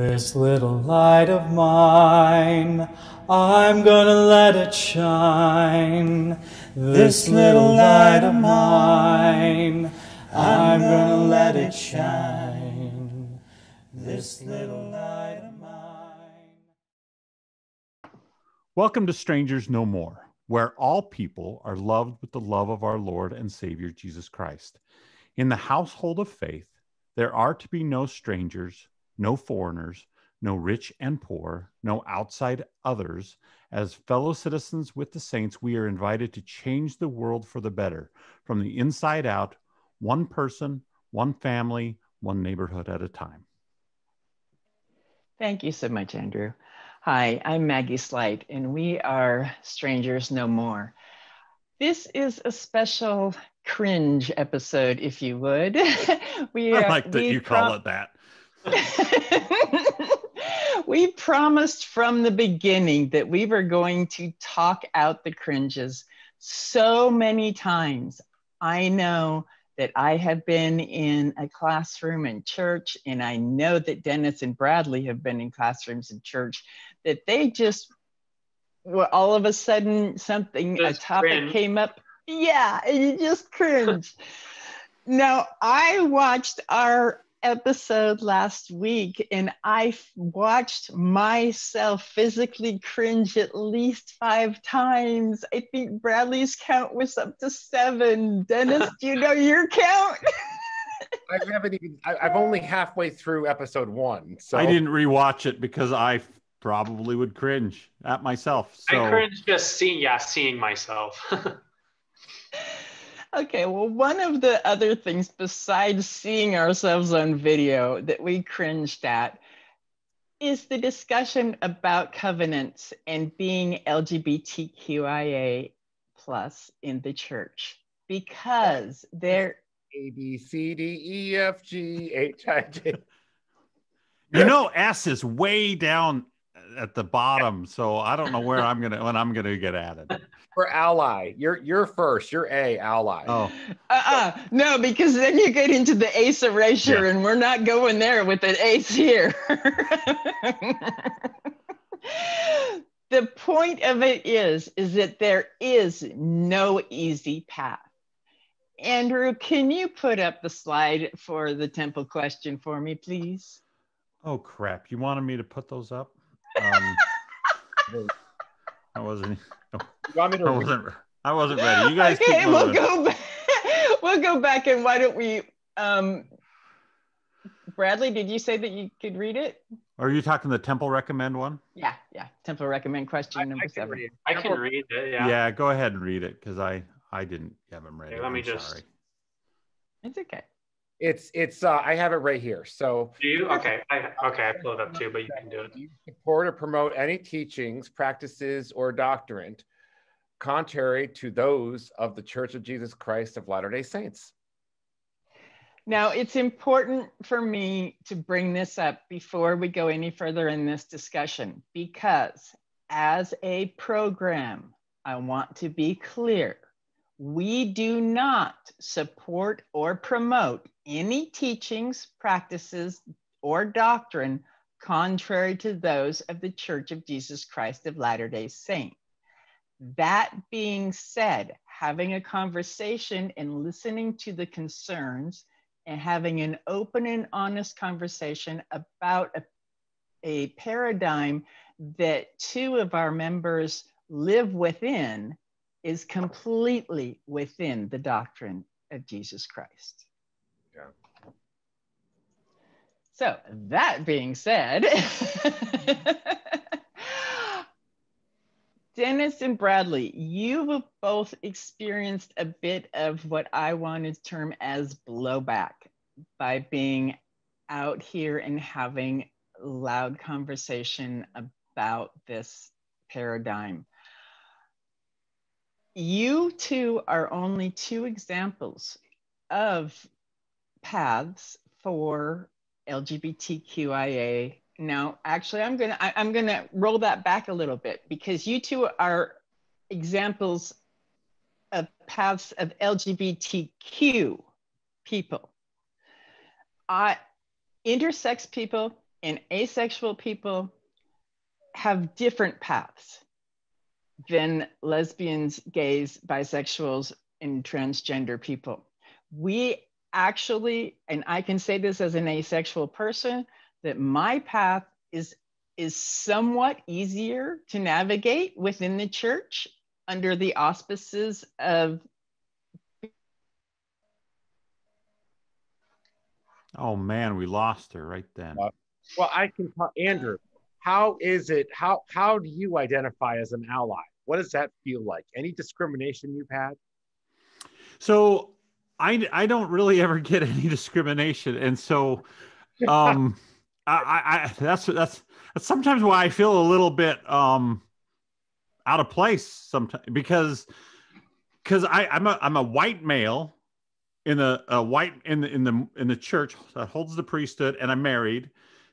This little light of mine, I'm gonna let it shine. This little light of mine, I'm gonna let it shine. This little light of mine. Welcome to Strangers No More, where all people are loved with the love of our Lord and Savior Jesus Christ. In the household of faith, there are to be no strangers, no foreigners, no rich and poor, no outside others. As fellow citizens with the saints, we are invited to change the world for the better from the inside out, one person, one family, one neighborhood at a time. Thank you so much, Andrew. Hi, I'm Maggie Slight, and we are Strangers No More. This is a special cringe episode, if you would. we I like that you call it that. we promised from the beginning that we were going to talk out the cringes so many times. I know that I have been in a classroom in church, and I know that Dennis and Bradley have been in classrooms in church, that they just, well, all of a sudden, something, just a topic cringe. came up. Yeah, and you just cringe. now, I watched our episode last week and I watched myself physically cringe at least five times. I think Bradley's count was up to seven. Dennis, do you know your count? I haven't even, I, have only halfway through episode one. So I didn't rewatch it because I probably would cringe at myself. So. I cringe just seeing, yeah, seeing myself. Okay, well, one of the other things besides seeing ourselves on video that we cringed at is the discussion about covenants and being LGBTQIA plus in the church because there A B C D E F G H I J. You know, S is way down at the bottom, so I don't know where I'm gonna when I'm gonna get added. For ally, you're you're first. You're A ally. Oh, uh-uh. no, because then you get into the ace erasure, yeah. and we're not going there with an ace here. the point of it is, is that there is no easy path. Andrew, can you put up the slide for the temple question for me, please? Oh crap! You wanted me to put those up? Um, I wasn't. You want me to I wasn't. I wasn't ready. You guys. Okay, we'll go. Back, we'll go back and why don't we? Um, Bradley, did you say that you could read it? Are you talking the temple recommend one? Yeah, yeah. Temple recommend question I, number I seven. Read, I can read it. Yeah. Yeah, go ahead and read it because I I didn't have them ready. Okay, let me I'm just. Sorry. It's okay. It's it's uh, I have it right here. So do you? Okay, I okay, I pulled it up too, but you can do it. You support or promote any teachings, practices, or doctrine contrary to those of the Church of Jesus Christ of Latter-day Saints. Now, it's important for me to bring this up before we go any further in this discussion because as a program, I want to be clear we do not support or promote any teachings, practices, or doctrine contrary to those of the Church of Jesus Christ of Latter day Saints. That being said, having a conversation and listening to the concerns and having an open and honest conversation about a, a paradigm that two of our members live within is completely within the doctrine of Jesus Christ. Yeah. So, that being said, Dennis and Bradley, you've both experienced a bit of what I want to term as blowback by being out here and having loud conversation about this paradigm. You two are only two examples of paths for LGBTQIA. Now, actually, I'm gonna I, I'm gonna roll that back a little bit because you two are examples of paths of LGBTQ people. I, intersex people and asexual people have different paths than lesbians, gays, bisexuals, and transgender people. We actually, and I can say this as an asexual person, that my path is is somewhat easier to navigate within the church under the auspices of Oh man, we lost her right then. Uh, well, I can talk, Andrew. How is it? How how do you identify as an ally? What does that feel like? Any discrimination you've had? So I I don't really ever get any discrimination, and so um, I, I that's that's that's sometimes why I feel a little bit um out of place sometimes because because I I'm a I'm a white male in a, a white in the in the in the church that holds the priesthood and I'm married.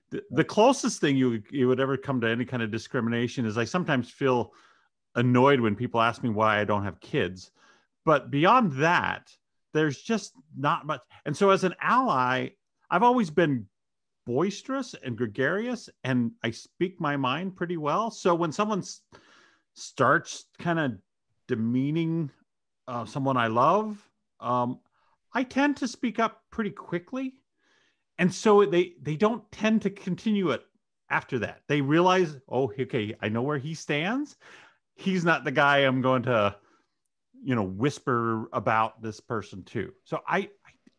The, the closest thing you you would ever come to any kind of discrimination is I sometimes feel annoyed when people ask me why I don't have kids. But beyond that, there's just not much. And so as an ally, I've always been boisterous and gregarious and I speak my mind pretty well. So when someone starts kind of demeaning uh, someone I love, um, I tend to speak up pretty quickly. And so they they don't tend to continue it after that. They realize, oh, okay, I know where he stands. He's not the guy I'm going to, you know, whisper about this person too So I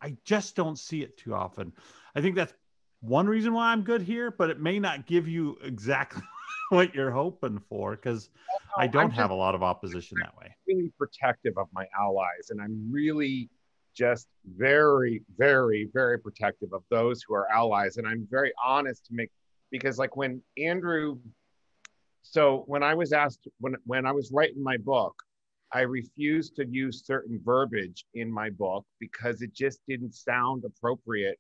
I just don't see it too often. I think that's one reason why I'm good here, but it may not give you exactly what you're hoping for because I don't have a lot of opposition that way. Really protective of my allies, and I'm really just very, very, very protective of those who are allies. And I'm very honest to make because like when Andrew, so when I was asked when when I was writing my book, I refused to use certain verbiage in my book because it just didn't sound appropriate.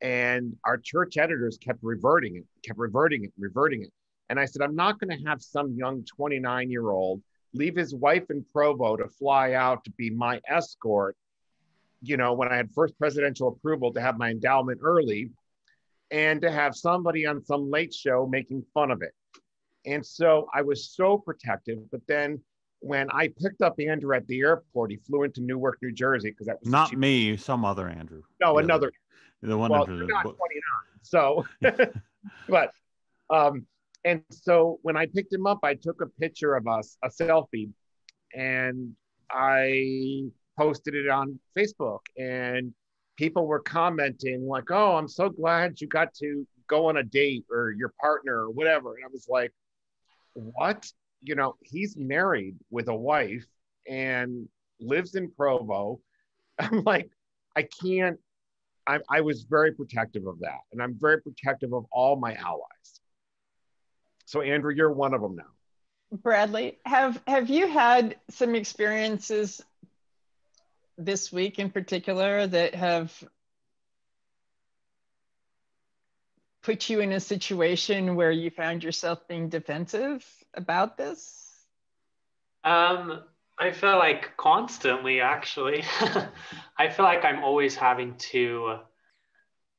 And our church editors kept reverting it, kept reverting it, reverting it. And I said, I'm not going to have some young 29 year old leave his wife in Provo to fly out to be my escort you know, when I had first presidential approval to have my endowment early and to have somebody on some late show making fun of it. And so I was so protective. But then when I picked up Andrew at the airport, he flew into Newark, New Jersey because that was not me, some other Andrew. No, the another. Other, the one well, you're not 29. So, but, um, and so when I picked him up, I took a picture of us, a selfie, and I posted it on Facebook and people were commenting like, "Oh, I'm so glad you got to go on a date or your partner or whatever." And I was like, "What? You know, he's married with a wife and lives in Provo." I'm like, I can't. I, I was very protective of that, and I'm very protective of all my allies. So, Andrew, you're one of them now. Bradley, have have you had some experiences this week in particular that have put you in a situation where you found yourself being defensive about this? Um, I feel like constantly, actually. I feel like I'm always having to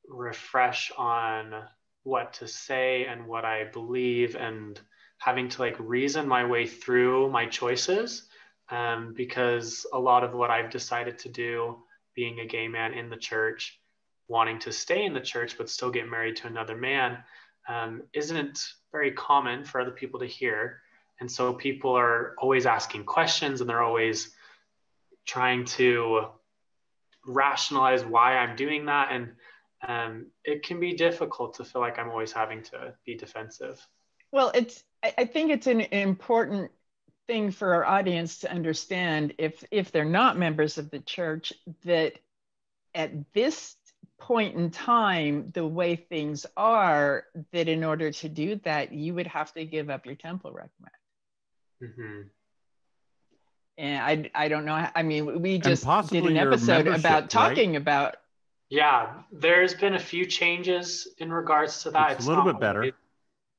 refresh on what to say and what I believe and having to like reason my way through my choices um, because a lot of what I've decided to do, being a gay man in the church, wanting to stay in the church but still get married to another man, um, isn't very common for other people to hear. And so people are always asking questions and they're always trying to rationalize why I'm doing that. And um, it can be difficult to feel like I'm always having to be defensive. Well, it's, I think it's an important thing for our audience to understand if if they're not members of the church that at this point in time the way things are that in order to do that you would have to give up your temple recommend mm-hmm. and I, I don't know i mean we just did an episode about talking right? about yeah there's been a few changes in regards to that it's, it's a little bit better it,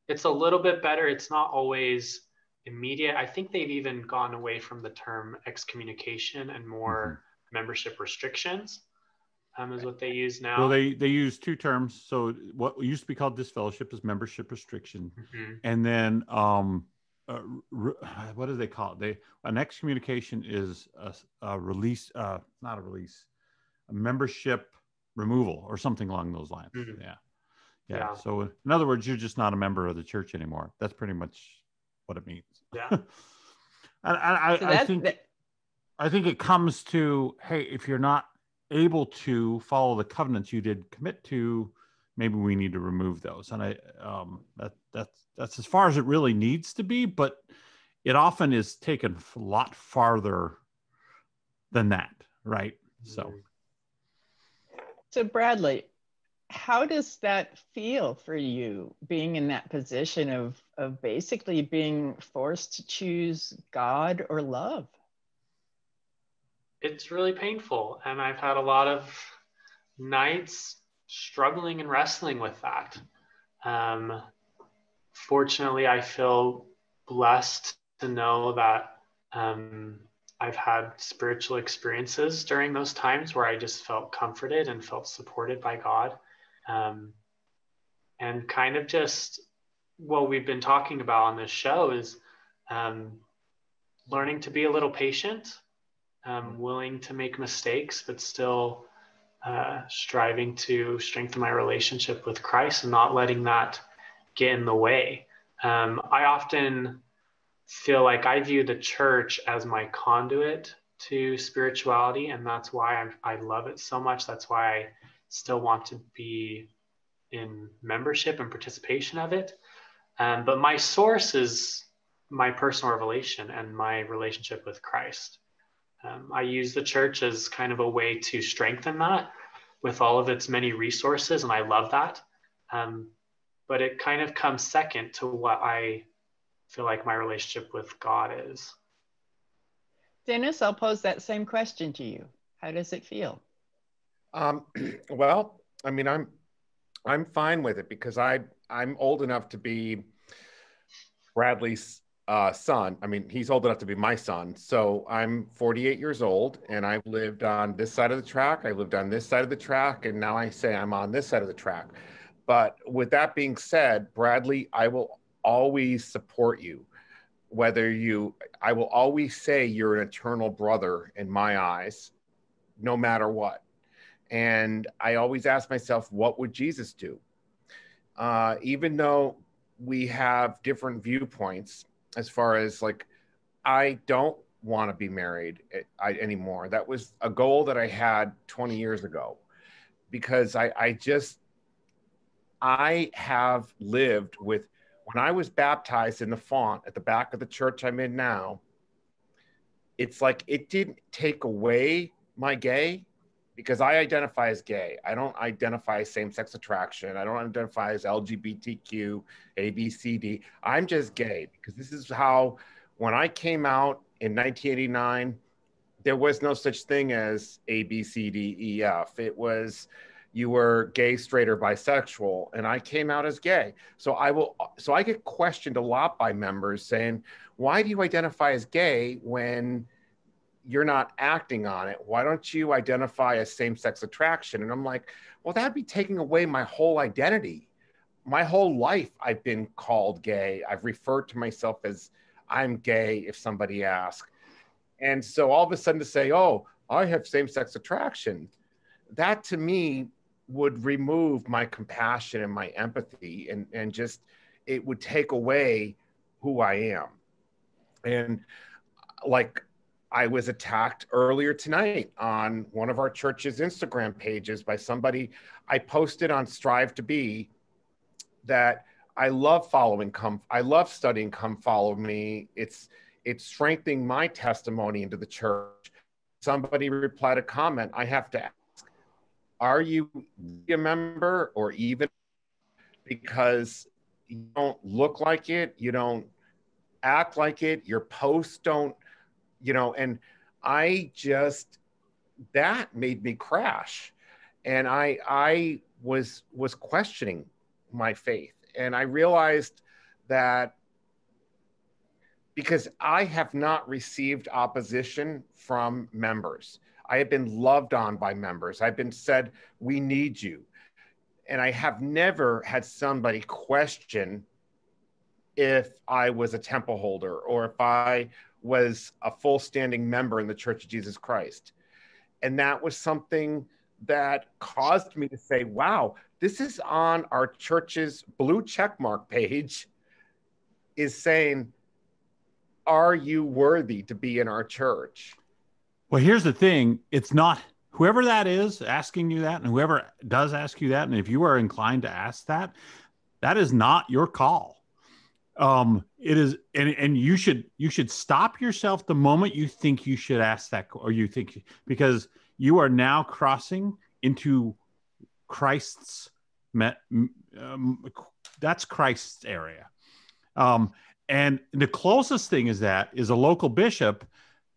it's a little bit better it's not always immediate. I think they've even gone away from the term excommunication and more mm-hmm. membership restrictions. Um, is what they use now. Well, they they use two terms. So what used to be called disfellowship is membership restriction, Mhm. and then um, uh, re- what do they call it? They an excommunication is a, a release, uh, not a release, a membership removal or something along those lines. Mhm. Yeah. yeah, Yeah. So in other words, you're just not a member of the church anymore. That's pretty much what it means. Yeah. and I, I, So I think that- I think it comes to hey, if you're not able to follow the covenants you did commit to, maybe we need to remove those. And I um, that that's that's as far as it really needs to be, but it often is taken a lot farther than that, right? So Mhm. So, Bradley, how does that feel for you being in that position of, of basically being forced to choose God or love? It's really painful and i've had a lot of nights struggling and wrestling with that. Um, fortunately i feel blessed to know that um, i've had spiritual experiences during those times where i just felt comforted and felt supported by god. Um, and kind of just what we've been talking about on this show is um, learning to be a little patient um, willing to make mistakes, but still uh, striving to strengthen my relationship with Christ and not letting that get in the way. Um, I often feel like I view the church as my conduit to spirituality, and that's why I, I love it so much. That's why I still want to be in membership and participation of it. Um, but my source is my personal revelation and my relationship with Christ. Um, I use the church as kind of a way to strengthen that with all of its many resources, and I love that. Um, but it kind of comes second to what I feel like my relationship with God is. Dennis, I'll pose that same question to you. How does it feel? Um, well, I mean, I'm I'm fine with it because I I'm old enough to be Bradley's uh, son. I mean, he's old enough to be my son. So I'm 48 years old, and I've lived on this side of the track. I lived on this side of the track, and now I say I'm on this side of the track. But with that being said, Bradley, I will always support you. Whether you, I will always say you're an eternal brother in my eyes, no matter what. And I always ask myself, what would Jesus do? Uh, even though we have different viewpoints, as far as like, I don't want to be married eh, anymore. That was a goal that I had 20 years ago because I, I just, I have lived with, when I was baptized in the font at the back of the church I'm in now, it's like it didn't take away my gay because I identify as gay. I don't identify same sex attraction. I don't identify as LGBTQ, ABCD. I'm just gay because this is how, when I came out in 1989, there was no such thing as A, B, C, D, E, F. It was you were gay, straight, or bisexual, and I came out as gay. So I will. So I get questioned a lot by members saying, "Why do you identify as gay when?" You're not acting on it. Why don't you identify as same sex attraction? And I'm like, well, that'd be taking away my whole identity. My whole life, I've been called gay. I've referred to myself as I'm gay if somebody asks. And so all of a sudden to say, oh, I have same sex attraction, that to me would remove my compassion and my empathy and, and just, it would take away who I am. And like, I was attacked earlier tonight on one of our church's Instagram pages by somebody. I posted on Strive to Be that I love following come I love studying come follow me. It's it's strengthening my testimony into the church. Somebody replied a comment. I have to ask, are you a member or even because you don't look like it, you don't act like it, your posts don't you know and i just that made me crash and i i was was questioning my faith and i realized that because i have not received opposition from members I have been loved on by members. I've been said, we need you. And I have never had somebody question if I was a temple holder or if I was a full standing member in the Church of Jesus Christ. And that was something that caused me to say, wow, this is on our church's blue checkmark page, is saying, are you worthy to be in our church? Well, here's the thing it's not whoever that is asking you that, and whoever does ask you that, and if you are inclined to ask that, that is not your call um it is and and you should you should stop yourself the moment you think you should ask that or you think because you are now crossing into christ's met um, that's christ's area. Um and the closest thing is that is a local bishop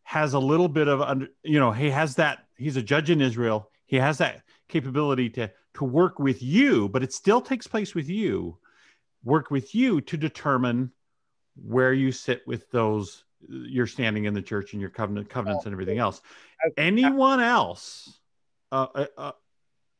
has a little bit of under you know he has that he's a judge in israel. He has that capability to to work with you but it still takes place with you work with you to determine where you sit with those you're standing in the church and your covenant covenants and everything else. Anyone else uh, uh, uh,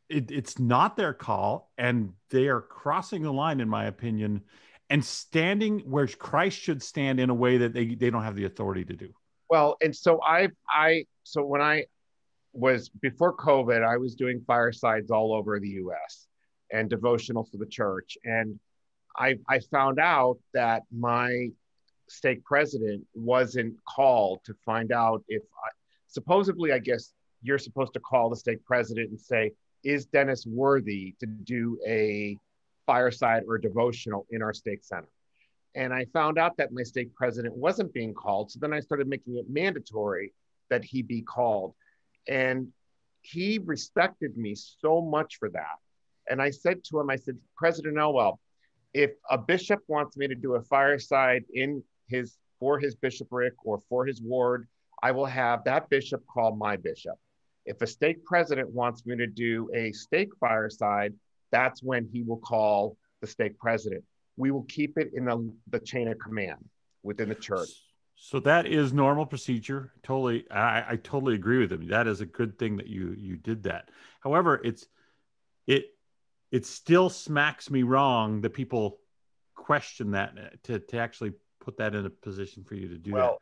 it, it's not their call and they are crossing the line in my opinion and standing where christ should stand in a way that they, they don't have the authority to do. Well and so i i so when i was before covid i was doing firesides all over the us and devotional for the church. And I, I found out that my stake president wasn't called to find out if I, supposedly, I guess you're supposed to call the stake president and say, is Dennis worthy to do a fireside or devotional in our stake center? And I found out that my stake president wasn't being called. So then I started making it mandatory that he be called. And he respected me so much for that. And I said to him, I said, President Elwell, if a bishop wants me to do a fireside in his for his bishopric or for his ward, I will have that bishop call my bishop. If a stake president wants me to do a stake fireside, that's when he will call the stake president. We will keep it in the, the chain of command within the church. So that is normal procedure. Totally, I, I totally agree with him. That is a good thing that you you did that. However, it's it it still smacks me wrong that people question that uh, to, to actually put that in a position for you to do well,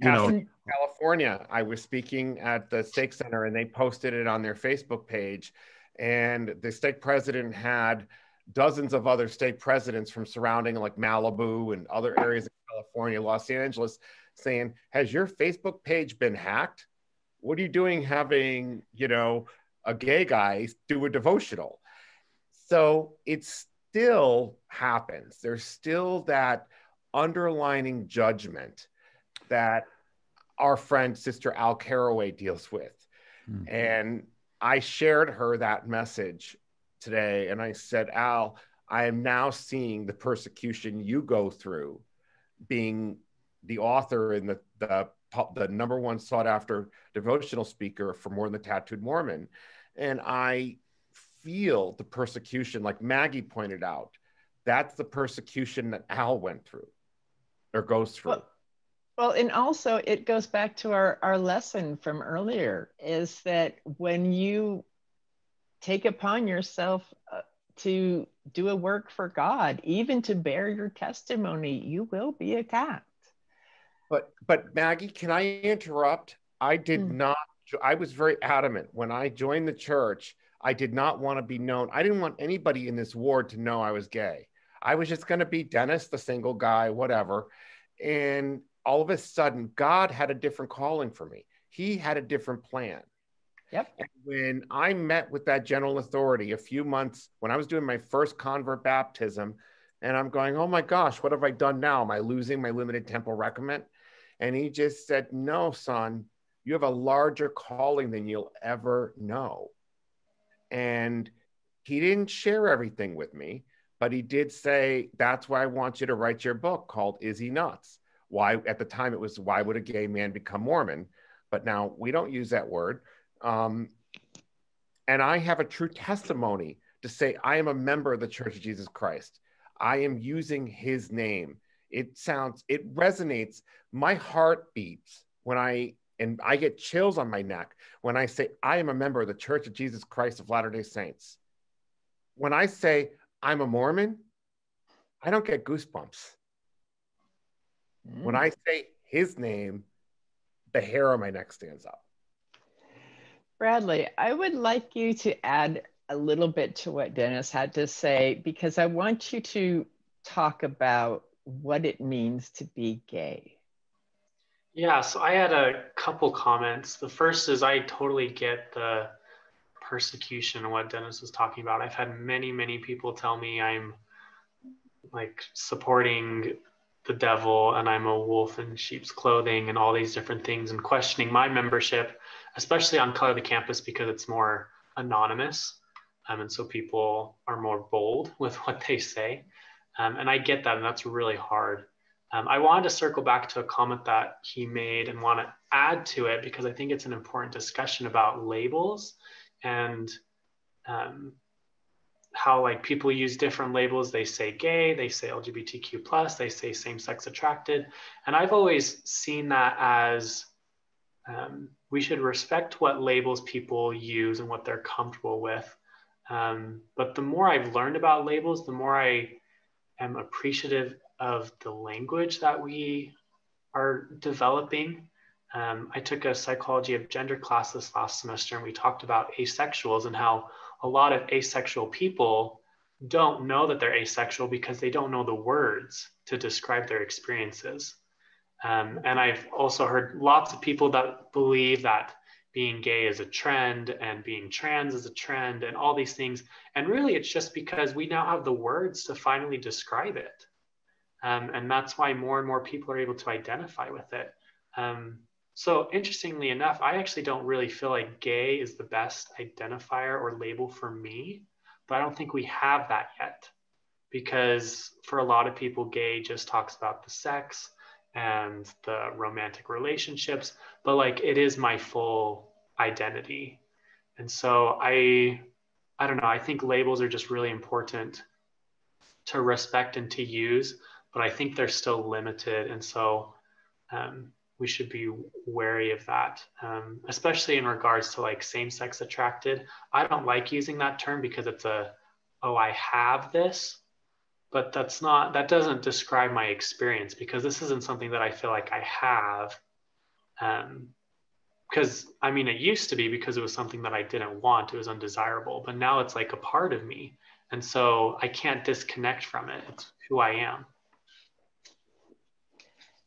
that. You know, California, I was speaking at the stake center and they posted it on their Facebook page. And the stake president had dozens of other stake presidents from surrounding like Malibu and other areas of California, Los Angeles, saying, Has your Facebook page been hacked? What are you doing having, you know, a gay guy do a devotional? So it still happens. There's still that underlining judgment that our friend Sister Al Carraway deals with. Mm-hmm. And I shared her that message today. And I said, Al, I am now seeing the persecution you go through being the author and the, the, the number one sought after devotional speaker for more than the tattooed Mormon. And I feel the persecution, like Maggie pointed out. That's the persecution that Al went through or goes through. Well, well, and also it goes back to our, our lesson from earlier is that when you take upon yourself uh, to do a work for God, even to bear your testimony, you will be attacked. But but Maggie, can I interrupt? I did mm. not I was very adamant when I joined the church I did not want to be known. I didn't want anybody in this ward to know I was gay. I was just going to be Dennis, the single guy, whatever. And all of a sudden, God had a different calling for me. He had a different plan. Yep. And when I met with that general authority a few months when I was doing my first convert baptism, and I'm going, oh my gosh, what have I done now? Am I losing my limited temple recommend? And he just said, no, son, you have a larger calling than you'll ever know. And he didn't share everything with me, but he did say, That's why I want you to write your book called Is He Nuts? Why, at the time, it was Why Would a Gay Man Become Mormon? But now we don't use that word. Um, and I have a true testimony to say, I am a member of the Church of Jesus Christ. I am using his name. It sounds, it resonates. My heart beats when I And I get chills on my neck when I say, I am a member of the Church of Jesus Christ of Latter day Saints. When I say, I'm a Mormon, I don't get goosebumps. Mm. When I say his name, the hair on my neck stands up. Bradley, I would like you to add a little bit to what Dennis had to say because I want you to talk about what it means to be gay. Yeah, so I had a couple comments. The first is I totally get the persecution and what Dennis was talking about. I've had many, many people tell me I'm like supporting the devil and I'm a wolf in sheep's clothing and all these different things and questioning my membership, especially on Color the Campus because it's more anonymous. Um, and so people are more bold with what they say. Um, and I get that, and that's really hard. Um, I wanted to circle back to a comment that he made and want to add to it because I think it's an important discussion about labels and um, how like people use different labels. They say gay, they say LGBTQ plus, they say same-sex attracted, and I've always seen that as um, we should respect what labels people use and what they're comfortable with. Um, but the more I've learned about labels, the more I am appreciative of the language that we are developing. Um, I took a psychology of gender class this last semester, and we talked about asexuals and how a lot of asexual people don't know that they're asexual because they don't know the words to describe their experiences. Um, and I've also heard lots of people that believe that being gay is a trend and being trans is a trend and all these things. And really, it's just because we now have the words to finally describe it. Um, and that's why more and more people are able to identify with it. Um, so, interestingly enough, I actually don't really feel like gay is the best identifier or label for me, but I don't think we have that yet. Because for a lot of people, gay just talks about the sex and the romantic relationships, but like it is my full identity. And so I I don't know, I think labels are just really important to respect and to use, but I think they're still limited. And so um, we should be wary of that, um, especially in regards to like same sex attracted. I don't like using that term because it's a, oh, I have this but that's not that doesn't describe my experience because this isn't something that I feel like I have. Um, because I mean, it used to be because it was something that I didn't want, it was undesirable, but now it's like a part of me, and so I can't disconnect from it. It's who I am.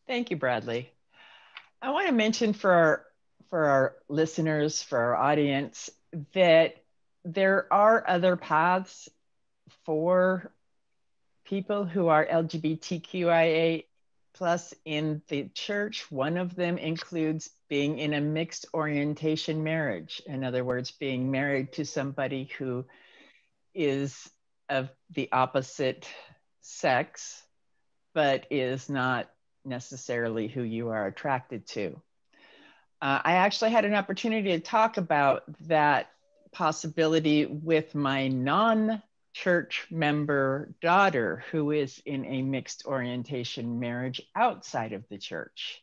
Thank you, Bradley. I want to mention for our for our listeners, for our audience, that there are other paths for people who are LGBTQIA plus in the church. One of them includes being in a mixed orientation marriage. In other words, being married to somebody who is of the opposite sex, but is not necessarily who you are attracted to. Uh, I actually had an opportunity to talk about that possibility with my non church member daughter who is in a mixed orientation marriage outside of the church.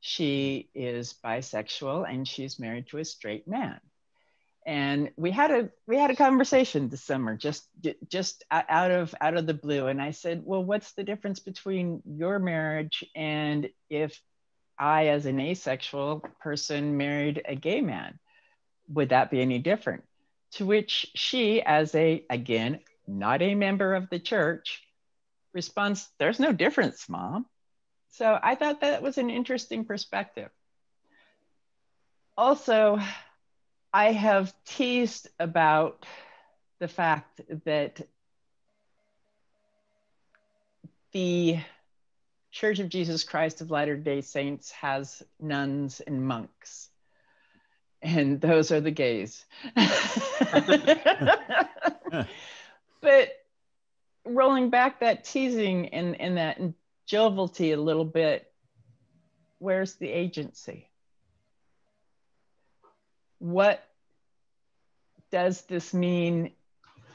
She is bisexual and she's married to a straight man. And we had a we had a conversation this summer just just out of out of the blue and I said, "Well, what's the difference between your marriage and if I as an asexual person married a gay man? Would that be any different?" To which she, as a, again, not a member of the church, responds, There's no difference, mom. So I thought that was an interesting perspective. Also, I have teased about the fact that the Church of Jesus Christ of Latter day Saints has nuns and monks and those are the gays. but rolling back that teasing and, and that jovialty a little bit, where's the agency? What does this mean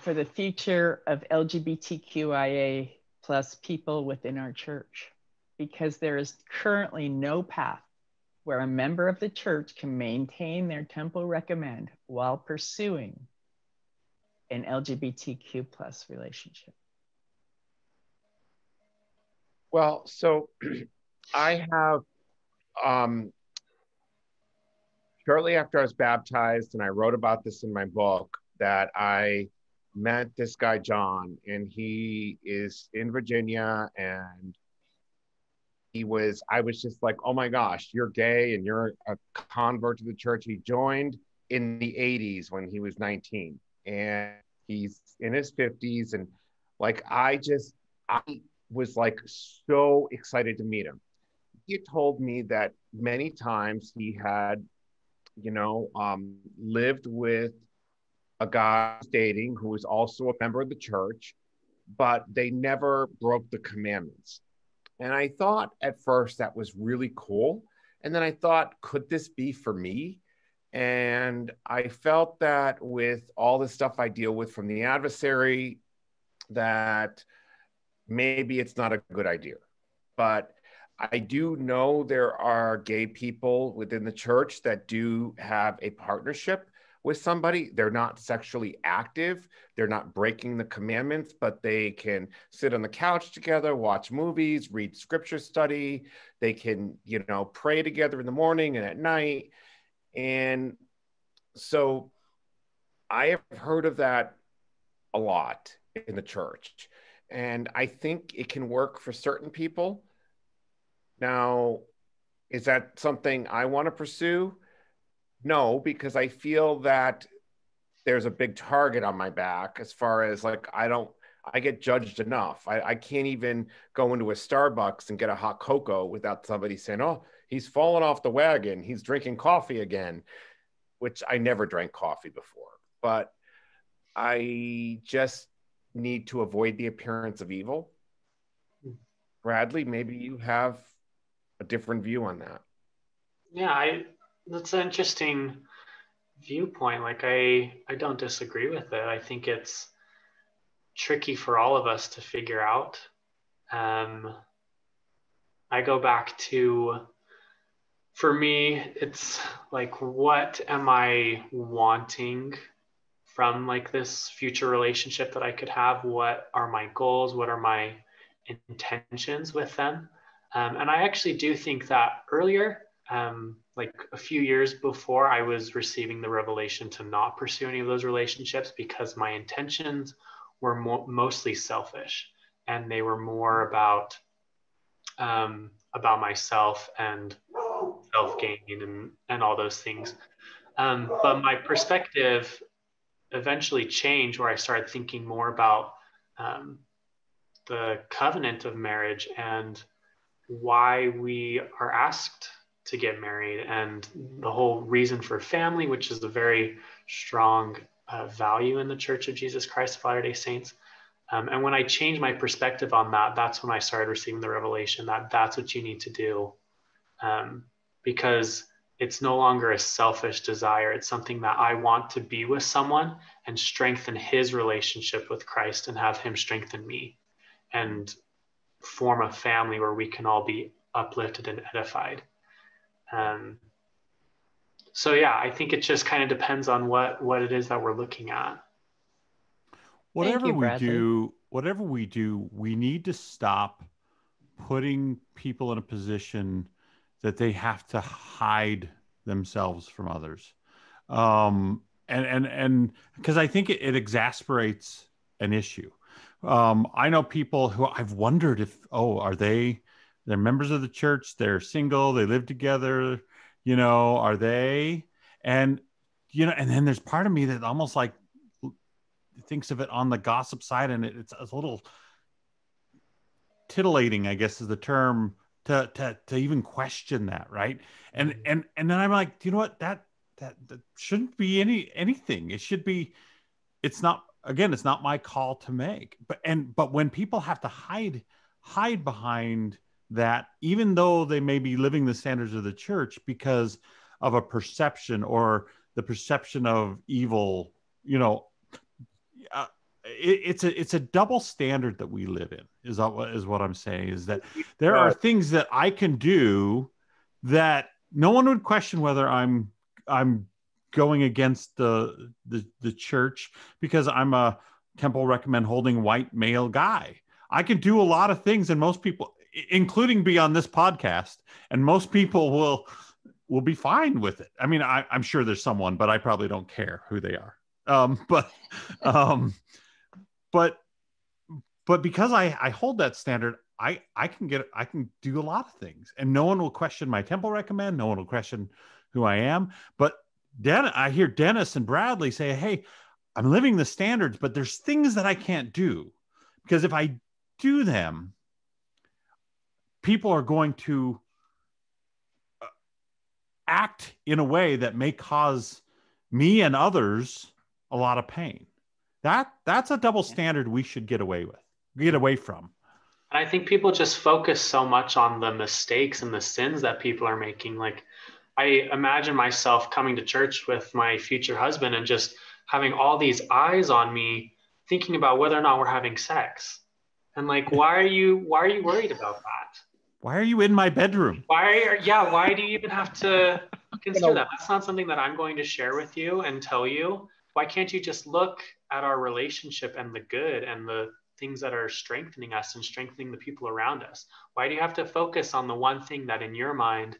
for the future of LGBTQIA plus people within our church? Because there is currently no path where a member of the church can maintain their temple recommend while pursuing an LGBTQ plus relationship? Well, so I have um, shortly after I was baptized, and I wrote about this in my book, that I met this guy, John, and he is in Virginia. And he was, I was just like, oh my gosh, you're gay and you're a convert to the church. He joined in the 80s when he was 19, and he's in his 50s. And like, I just, I was like so excited to meet him. He told me that many times he had, you know, um, lived with a guy dating who was also a member of the church, but they never broke the commandments. And I thought at first that was really cool. And then I thought, could this be for me? And I felt that with all the stuff I deal with from the adversary, that maybe it's not a good idea. But I do know there are gay people within the church that do have a partnership with somebody. They're not sexually active, they're not breaking the commandments, but they can sit on the couch together, watch movies, read scripture study. They can, you know, pray together in the morning and at night. And so I have heard of that a lot in the church. And I think it can work for certain people. Now, is that something I want to pursue? No, because I feel that there's a big target on my back as far as like, I don't, I get judged enough. I, I can't even go into a Starbucks and get a hot cocoa without somebody saying, oh, he's fallen off the wagon. He's drinking coffee again, which I never drank coffee before. But I just need to avoid the appearance of evil. Hmm. Bradley, maybe you have a different view on that. Yeah, I that's an interesting viewpoint. Like I I don't disagree with it. I think it's tricky for all of us to figure out. Um, I go back to for me, it's like what am I wanting from like this future relationship that I could have? What are my goals? What are my intentions with them? Um, and I actually do think that earlier, um, like a few years before, I was receiving the revelation to not pursue any of those relationships because my intentions were mo- mostly selfish and they were more about um, about myself and self gain and and all those things. Um, but my perspective eventually changed where I started thinking more about um, the covenant of marriage and why we are asked to get married and the whole reason for family, which is a very strong uh, value in the Church of Jesus Christ of Latter day Saints. Um, and when I changed my perspective on that, that's when I started receiving the revelation that that's what you need to do. Um, because it's no longer a selfish desire. It's something that I want to be with someone and strengthen his relationship with Christ and have him strengthen me and form a family where we can all be uplifted and edified. Um, so yeah, I think it just kind of depends on what what it is that we're looking at. Whatever you, we do, whatever we do, we need to stop putting people in a position that they have to hide themselves from others. Um, and and and because I think it, it, exasperates an issue. Um, I know people who I've wondered if oh are they they're members of the church they're single they live together you know are they and you know and then there's part of me that almost like thinks of it on the gossip side and it, it's, it's a little titillating I guess is the term to to to even question that, right? And mm-hmm. and and then I'm like, you know what? That that that shouldn't be any anything. It should be. It's not again. It's not my call to make. But and but when people have to hide hide behind that, even though they may be living the standards of the church because of a perception or the perception of evil, you know, uh, it, it's a it's a double standard that we live in is that what is what I'm saying is that there are things that I can do that no one would question whether I'm I'm going against the the, the church because I'm a temple recommend holding white male guy. I can do a lot of things, and most people, including be on this podcast, and most people will will be fine with it. I mean, I, am sure there's someone, but I probably don't care who they are. Um, but um, but but because I I hold that standard, I I can get I can do a lot of things, and no one will question my temple recommend. No one will question who I am. But Den- I hear Dennis and Bradley say, "Hey, I'm living the standards, but there's things that I can't do because if I do them, people are going to uh, act in a way that may cause me and others a lot of pain. That that's a double standard we should get away with, get away from. And I think people just focus so much on the mistakes and the sins that people are making. Like, I imagine myself coming to church with my future husband and just having all these eyes on me, thinking about whether or not we're having sex. And like, why are you why are you worried about that? Why are you in my bedroom? Why are yeah, why do you even have to consider that? That's not something that I'm going to share with you and tell you. Why can't you just look at our relationship and the good and the things that are strengthening us and strengthening the people around us? Why do you have to focus on the one thing that in your mind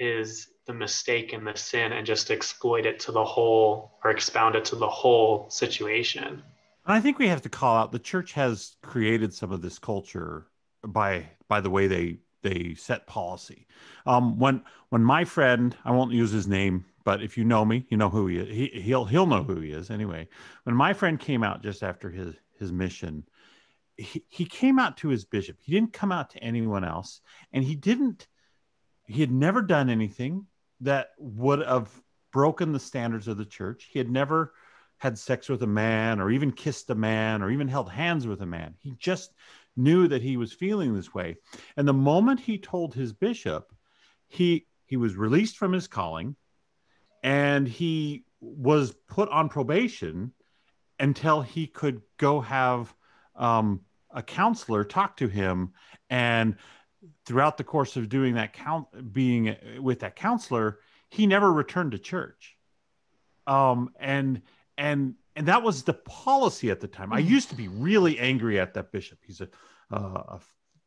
is the mistake and the sin and just exploit it to the whole or expound it to the whole situation? I think we have to call out the church has created some of this culture by by the way they they set policy. Um, when when my friend, I won't use his name, but if you know me, you know who he is. He, he'll he'll know who he is anyway. When my friend came out just after his his mission, he, he came out to his bishop. He didn't come out to anyone else, and he didn't. He had never done anything that would have broken the standards of the church. He had never had sex with a man, or even kissed a man, or even held hands with a man. He just knew that he was feeling this way. And the moment he told his bishop, he he was released from his calling, and he was put on probation until he could go have um, a counselor talk to him and throughout the course of doing that count being with that counselor he never returned to church. Um and and and that was the policy at the time. I mm-hmm. used to be really angry at that bishop. He's a, uh, a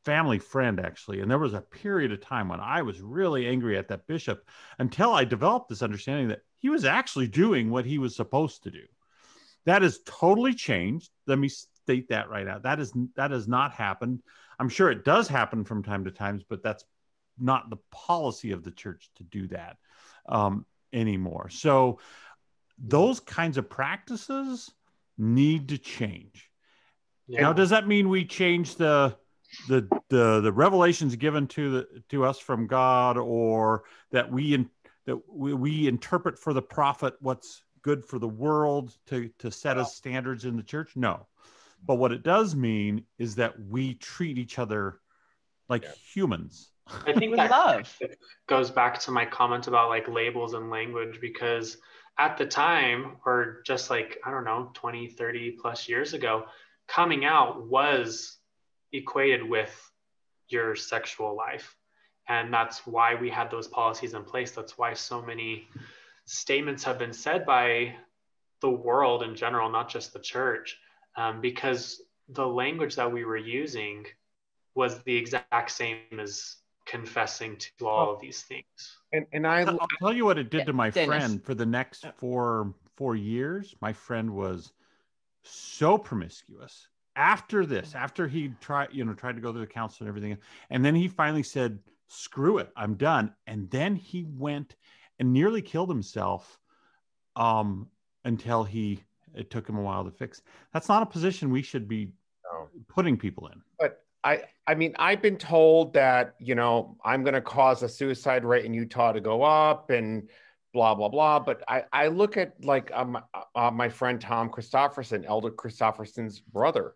family friend actually. And there was a period of time when i was really angry at that bishop until i developed this understanding that he was actually doing what he was supposed to do. That has totally changed. Let me state that right out. That is that has not happened. I'm sure it does happen from time to times, but that's not the policy of the church to do that um, anymore. So those kinds of practices need to change. Yeah. Now, does that mean we change the the the the revelations given to the to us from God, or that we in, that we, we interpret for the prophet what's good for the world to to set us standards in the church? No, but what it does mean is that we treat each other like yeah. humans. I think that love goes back to my comment about like labels and language because at the time, or just like, I don't know, 20, 30 plus years ago, coming out was equated with your sexual life. And that's why we had those policies in place. That's why so many statements have been said by the world in general, not just the church, um, because the language that we were using was the exact same as confessing to all of these things. And and I will tell you what it did to my Dennis. friend for the next four four years. My friend was so promiscuous. After this, after he tried, you know, tried to go to the council and everything, and then he finally said, "Screw it, I'm done." And then he went and nearly killed himself um, until he it took him a while to fix. That's not a position we should be no. putting people in. But I, I mean, I've been told that you know I'm going to cause a suicide rate in Utah to go up and blah blah blah. But I, I look at like um, uh, my friend Tom Christofferson, Elder Christofferson's brother.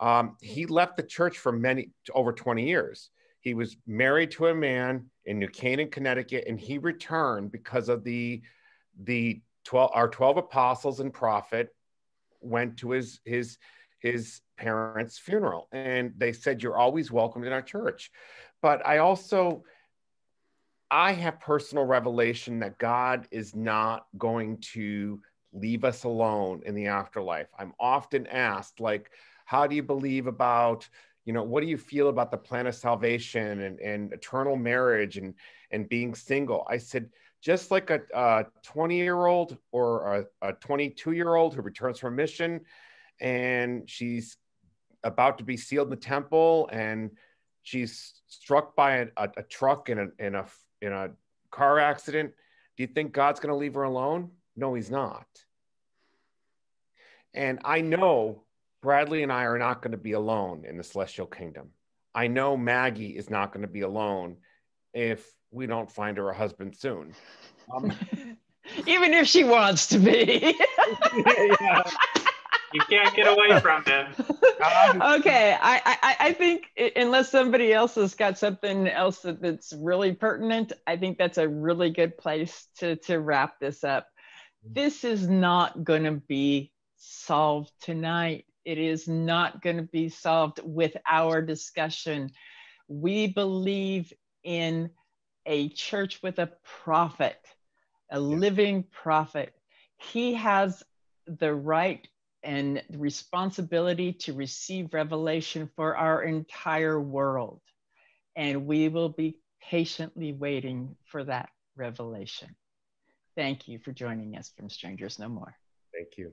Um, he left the church for many over 20 years. He was married to a man in New Canaan, Connecticut, and he returned because of the the 12 our 12 apostles and prophet went to his his his parents funeral and they said you're always welcome in our church but i also I have personal revelation that God is not going to leave us alone in the afterlife. I'm often asked, like, how do you believe about, you know, what do you feel about the plan of salvation and, and eternal marriage and, and being single? I said, just like a 20 year old or a 22 year old who returns from mission and she's about to be sealed in the temple and she's struck by a, a, a truck in a, in a in a car accident do you think god's going to leave her alone? No he's not. And i know bradley and i are not going to be alone in the celestial kingdom. I know maggie is not going to be alone if we don't find her a husband soon um, even if she wants to be yeah. You can't get away from him. okay, I, I, I think unless somebody else has got something else that, that's really pertinent, I think that's a really good place to, to wrap this up. This is not going to be solved tonight. It is not going to be solved with our discussion. We believe in a church with a prophet, a living prophet. He has the right and responsibility to receive revelation for our entire world. And we will be patiently waiting for that revelation. Thank you for joining us from Strangers No More. Thank you.